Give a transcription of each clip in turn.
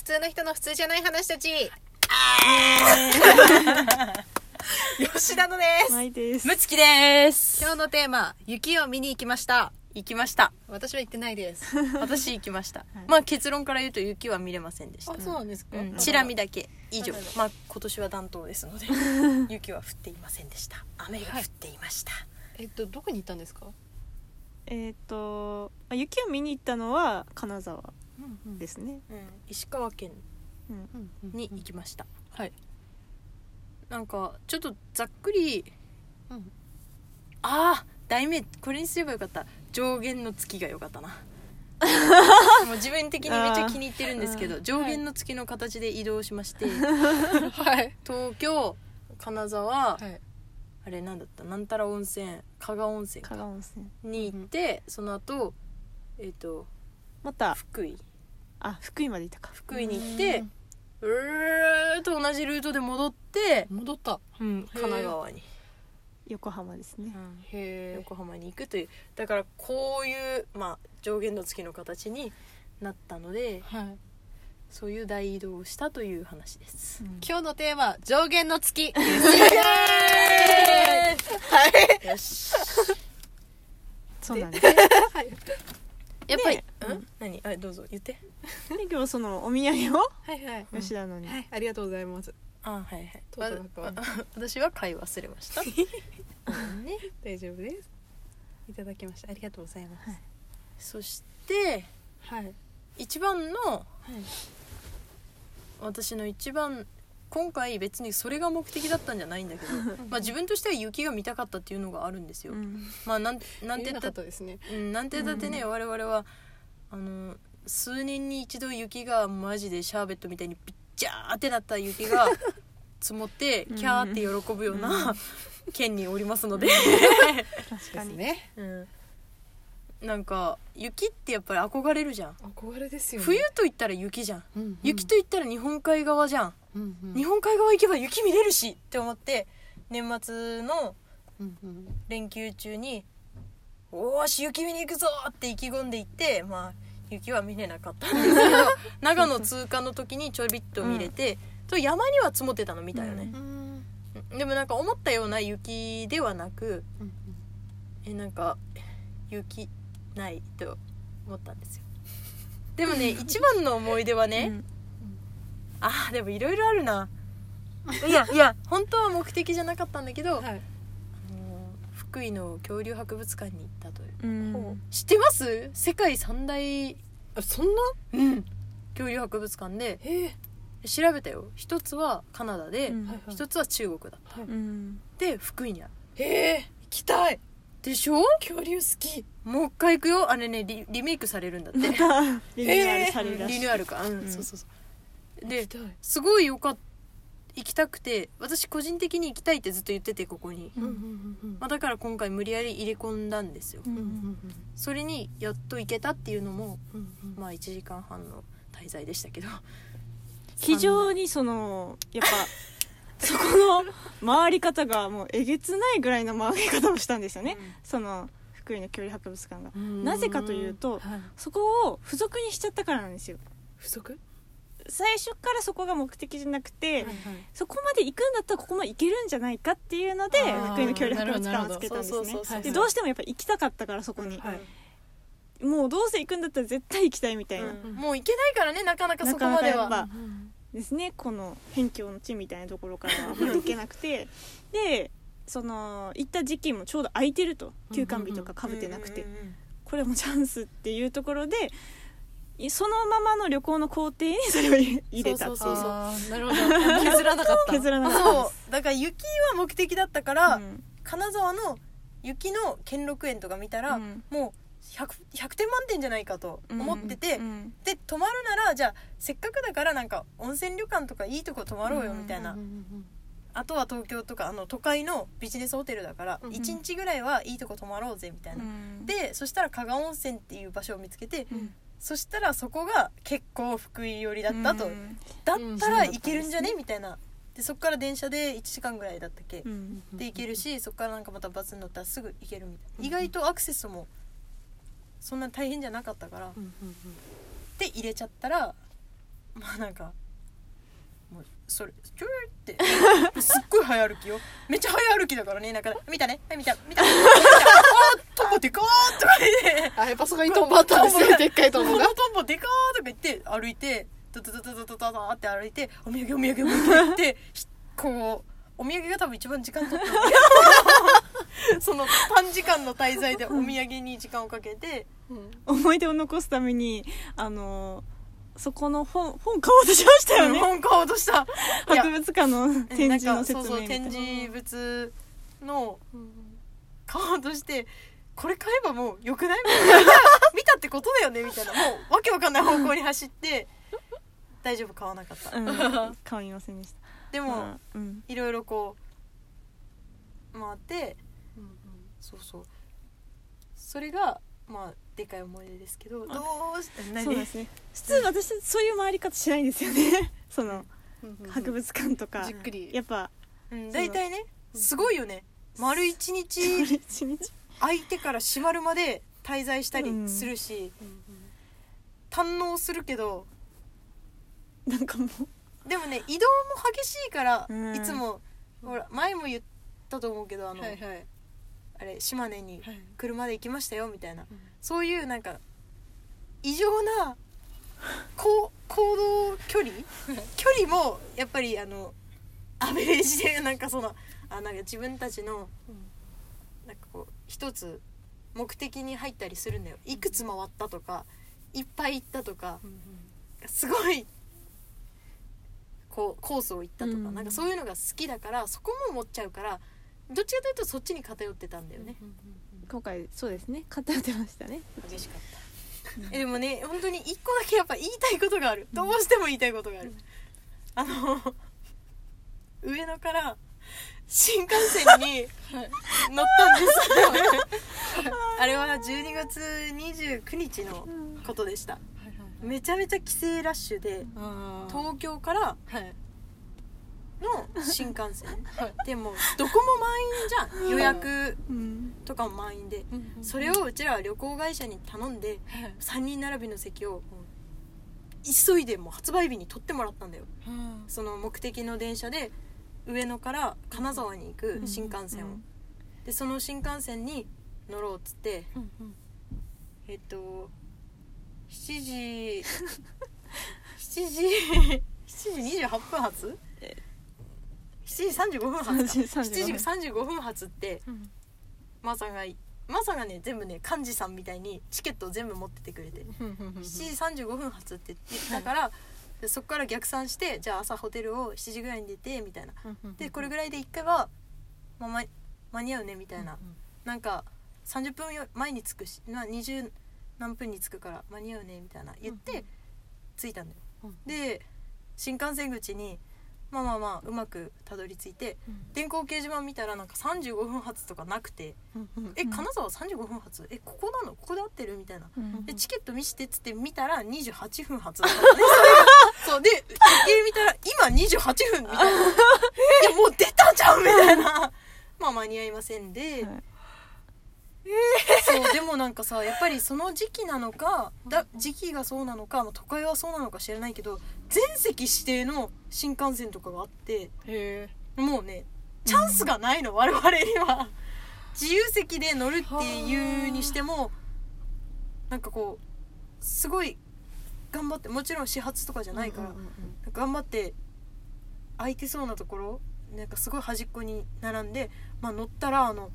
普通の人の普通じゃない話たち。吉田のです。ないです。むつきです。今日のテーマ雪を見に行きました。行きました。私は行ってないです。私行きました、はい。まあ結論から言うと雪は見れませんでした。あそうなんですか、うん。チラ見だけ。以上。まあ今年は暖冬ですので 雪は降っていませんでした。雨が降っていました、えっとどこに行ったんですか、えっ、と、まあ雪を見に行ったのは金沢ですね。うん、石川県うん。に行きました、はい、なんかちょっとざっくり。うん。ああ題名これにすればよかった。上限の月がよかったな。もう自分的にめっちゃ気に入ってるんですけど上限の月の形で移動しまして。はい。東京金沢、はい。あれなんだった？なんたら温泉加賀温泉加賀温泉。に行って、その後えっ、とまた、福井あ、福井まで行ったか。福井に行ってうーっと同じルートで戻って、戻った。うん、神奈川に、横浜ですね。へえ横浜に行くという。だからこういう、まあ、上限の月の形になったのではい。そういう大移動をしたという話です、うん。今日のテーマ上限の月。はい。よし。そうなんです。やっぱり、でうん、うん？何？あどうぞ言って。で、今日そのお土産を？はいはい。吉田のに。はい。ありがとうございます。あはいはい。トートバッグはわ私は買い忘れました。ね。大丈夫です。いただきました。ありがとうございます。はい。そしてはい。一番のはい。私の一番今回別にそれが目的だったんじゃないんだけど まあ自分としては雪が見たかったっていうのがあるんですよ、うん。まあなんなんて見えなか言ったですね。うん、なんて言ってね、我々はあの数年に一度雪がマジでシャーベットみたいにピッチャーってなった雪が 積もってうん。キャーって喜ぶような県におりますので、確かに。ね。うん、なんか雪ってやっぱり憧れるじゃん。憧れですよね。冬と言ったら雪じゃん。うんうん。雪と言ったら日本海側じゃん、うんうん。日本海側行けば雪見れるしって思って年末のうんうん。連休中に「おーし雪見に行くぞ!」って意気込んで行ってまあ雪は見れなかったんですけど 長野通過の時にちょびっと見れて、と山には積もってたの見たよね。う、んでもなんか思ったような雪ではなくうん。えなんか雪ないと思ったんですよ。でもね 一番の思い出はね、うん。あーでもいろいろあるな。いやいや本当は目的じゃなかったんだけど、はい。あの福井の恐竜博物館に行ったという。うん。知ってます？世界三大、あそんな？うん、恐竜博物館で。調べたよ。一つはカナダでうん。はいはい。一つは中国だはい。うん。で福井にある。へえ。行きたい。でしょ？恐竜好きもう一回行くよ？あれねリリメイクされるんだって。また、リニューアルされるらしい。リニューアルか。うん、うん。そうそうそう。行ですごいよかった行きたくて私個人的に行きたいってずっと言っててここに、うんうんうんまあ、だから今回無理やり入れ込んだんですよ、うんうんうんそれにやっと行けたっていうのもうんうん。まあ1時間半の滞在でしたけど。非常にその、やっぱ、そこの回り方がもうえげつないぐらいの回り方をしたんですよね。その、福井の恐竜博物館が。なぜかというと、はい。そこを付属にしちゃったからなんですよ。不足最初からそこが目的じゃなくて、はいはい。そこまで行くんだったらここまで行けるんじゃないかっていうので福井の恐竜博物館をつけたんですね。でどうしてもやっぱ行きたかったからそこに、はい。もうどうせ行くんだったら絶対行きたいみたいな、うんもう行けないからねなかなかそこまでは。なかなかですね。この辺境の地みたいなところからは行けなくて。でその行った時期もちょうど空いてると。休館日とかかぶってなくて。これもチャンスっていうところでいそのままの旅行の工程にそれを入れたっていう。そうそうそう。あーなるほど。削らなかった削らなかったそう。だから雪は目的だったから、うん。金沢の雪の兼六園とか見たら、うん。もう 100, 100点満点じゃないかと思ってて、うん。で泊まるならじゃあせっかくだからなんか温泉旅館とかいいとこ泊まろうよみたいな、あとは東京とかあの都会のビジネスホテルだからうんうん。1日ぐらいはいいとこ泊まろうぜみたいな、うん。でそしたら加賀温泉っていう場所を見つけて、うん。そしたらそこが結構福井寄りだったと、うん。だったらいけるんじゃね？うん。みたいな。でそこから電車で1時間ぐらいだったっけ、うんで行けるしそこからなんかまたバスに乗ったらすぐ行けるみたいな、うん。意外とアクセスもそんな大変じゃなかったから、で入れちゃったらまあなんかもうそれちょいってすっごい早歩きよ。めっちゃ早歩きだからね。なんか見たね。はい見た。見た。見た。見た。あートンボでかーとか言って。あやっぱそこにトンボあったんですね。でっかいトンボが。このトンボでかーとか言って歩いてドドドドドドドドって歩いてお土産お土産お土産ってひこうお土産が多分一番時間取ったんだけどその短時間の滞在でお土産に時間をかけてうん。思い出を残すためにあのそこの本本買おうとしましたよね、本買おうとした。博物館の展示の説なんかそうそう明展示物の買おうとしてこれ買えばもうよくない？見た見たってことだよねみたいな。もうわけわかんない方向に走って大丈夫買わなかった。うん買いませんでした。でも、まあうん。いろいろこう回ってそうそう。それがまあでかい思い出ですけどどうして何？そうですね。普通私そういう回り方しないんですよね。その博物館とか。じっくり。やっぱうん大体ねすごいよね。丸一日。一日。開いてから閉まるまで滞在したりするし、堪能するけど。なんかもう。でもね移動も激しいから、うん。いつも。ほら前も言ったと思うけどあの、はいはいあれ島根にはい。車で行きましたよみたいな、うん。そういうなんか異常な行動距離？距離もやっぱりあのアベレージでなんかそのあなんか自分たちのなんかこう一つ目的に入ったりするんだよ。いくつ回ったとかいっぱい行ったとかすごいこうコースを行ったとか、うんなんかそういうのが好きだからそこも持っちゃうからどっちかというとそっちに偏ってたんだよね、今回そうですね。偏ってましたね。激しかった、えでもね本当に一個だけやっぱ言いたいことがある。どうしても言いたいことがある、あの上野から新幹線に乗ったんです。あれは12月29日のことでした。めちゃめちゃ帰省ラッシュで東京からはいの新幹線。はい。でもどこも満員じゃん。予約うん。とかも満員で。それをうちらは旅行会社に頼んで3人並びの席を急いでもう発売日に取ってもらったんだよ。その目的の電車で上野から金沢に行く新幹線を、うんでその新幹線に乗ろうっつってえっと7時 7時7時28分発7時35分発か7時7時35 35分発ってマーさんがマーさんがね全部ね幹事さんみたいにチケットを全部持っててくれて。7時35分発って言ったから、でそこから逆算してじゃあ朝ホテルを7時ぐらいに出てみたいな。でこれぐらいで1回は、まあ、ま間に合うねみたいな、なんか30分よ前に着くし、まあ、20何分に着くから間に合うねみたいな。言って着いたんだよ、うん。で新幹線口にまあまあまあうまくたどり着いて電光掲示板見たらなんか35分発とかなくて「え金沢35分発？えここなの？ここで合ってる?」みたいな。うんでチケット見してっつって見たら28分発だったのね。そ そう。で時計見たら今28分みたいな「えもう出たじゃん!」みたいな。まあ間に合いませんで、はいそうでもなんかさやっぱりその時期なのかだ時期がそうなのか、まあ、都会はそうなのか知らないけど全席指定の新幹線とかがあってへもうねチャンスがないの、我々には。自由席で乗るっていうにしてもなんかこうすごい頑張ってもちろん始発とかじゃないから、頑張って空いてそうなところなんかすごい端っこに並んで、まあ、乗ったらあの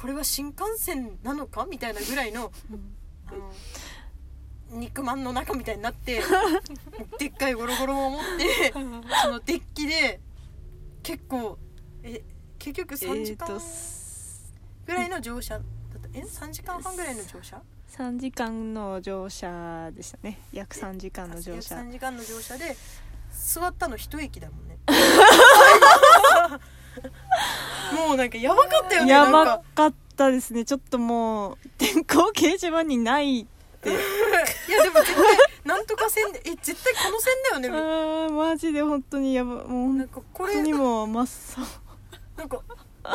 これは新幹線なのかみたいなぐらいのあの肉まんの中みたいになって でっかいゴロゴロを持ってそのデッキで結構え結局3時間ぐらいの乗車だった？え？3時間半ぐらいの乗車？3時間の乗車でしたね。約3時間の乗車。3時間の乗車で座ったの一駅だもんねもうなんかやばかったよねやばかかったですね。ちょっともう電光掲示板にないって。いやでも絶対なんとか線でえ絶対この線だよねマジで本当にやばもうなん本かこれ当にもう真っ青。なんか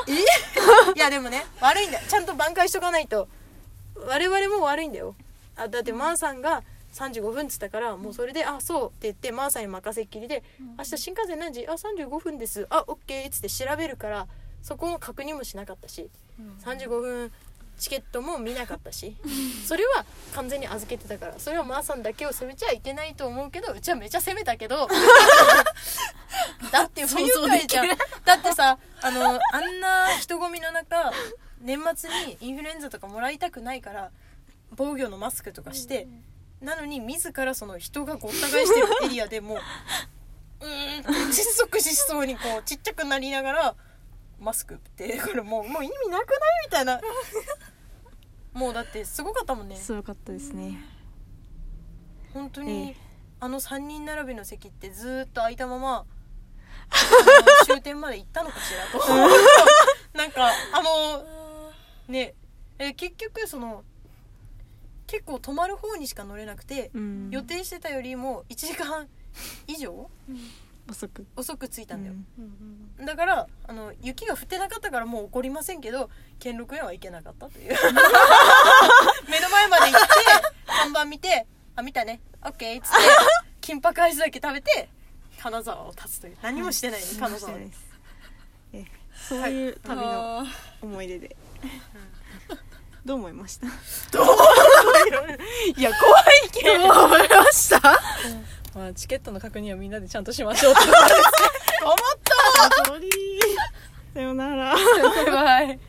え？いやでもね悪いんだよ。ちゃんと挽回しとかないと。我々も悪いんだよ。あだってマーさんが35分っつったからもうそれで「あそう」って言ってマーサに任せっきりで「明日新幹線何時？あ35分です。あオッケー」っつって調べるからそこの確認もしなかったし35分チケットも見なかったし それは完全に預けてたからそれはマーさんだけを責めちゃいけないと思うけどうちはめちゃ責めたけど だって不愉快じゃん。だってさあのあんな人混みの中年末にインフルエンザとかもらいたくないから防御のマスクとかして、なのに自らその人がごった返してるエリアでもううーん窒息しそうにこうちっちゃくなりながらマスクってこれもうもう意味なくない？みたいな。もうだってすごかったもんね。すごかったですね。本当えにえあの3人並びの席ってずーっと空いたまま 終点まで行ったのかしらと。なんかあのねえ結局その結構泊まる方にしか乗れなくて、うん。予定してたよりも1時間以上？遅く。遅く着いたんだよ、うんだからあの雪が降ってなかったからもう怒りませんけど兼六園は行けなかったという。目の前まで行って看板見て「あ見たね。オッケー」っつって 金箔アイスだけ食べて金沢を立つという。何もしてないね金沢。でです。えそういう旅のあ思い出でどう思いました？いや怖いけど。ー思いました、まあ、チケットの確認はみんなでちゃんとしましょうってことです。さよなら。バイバイ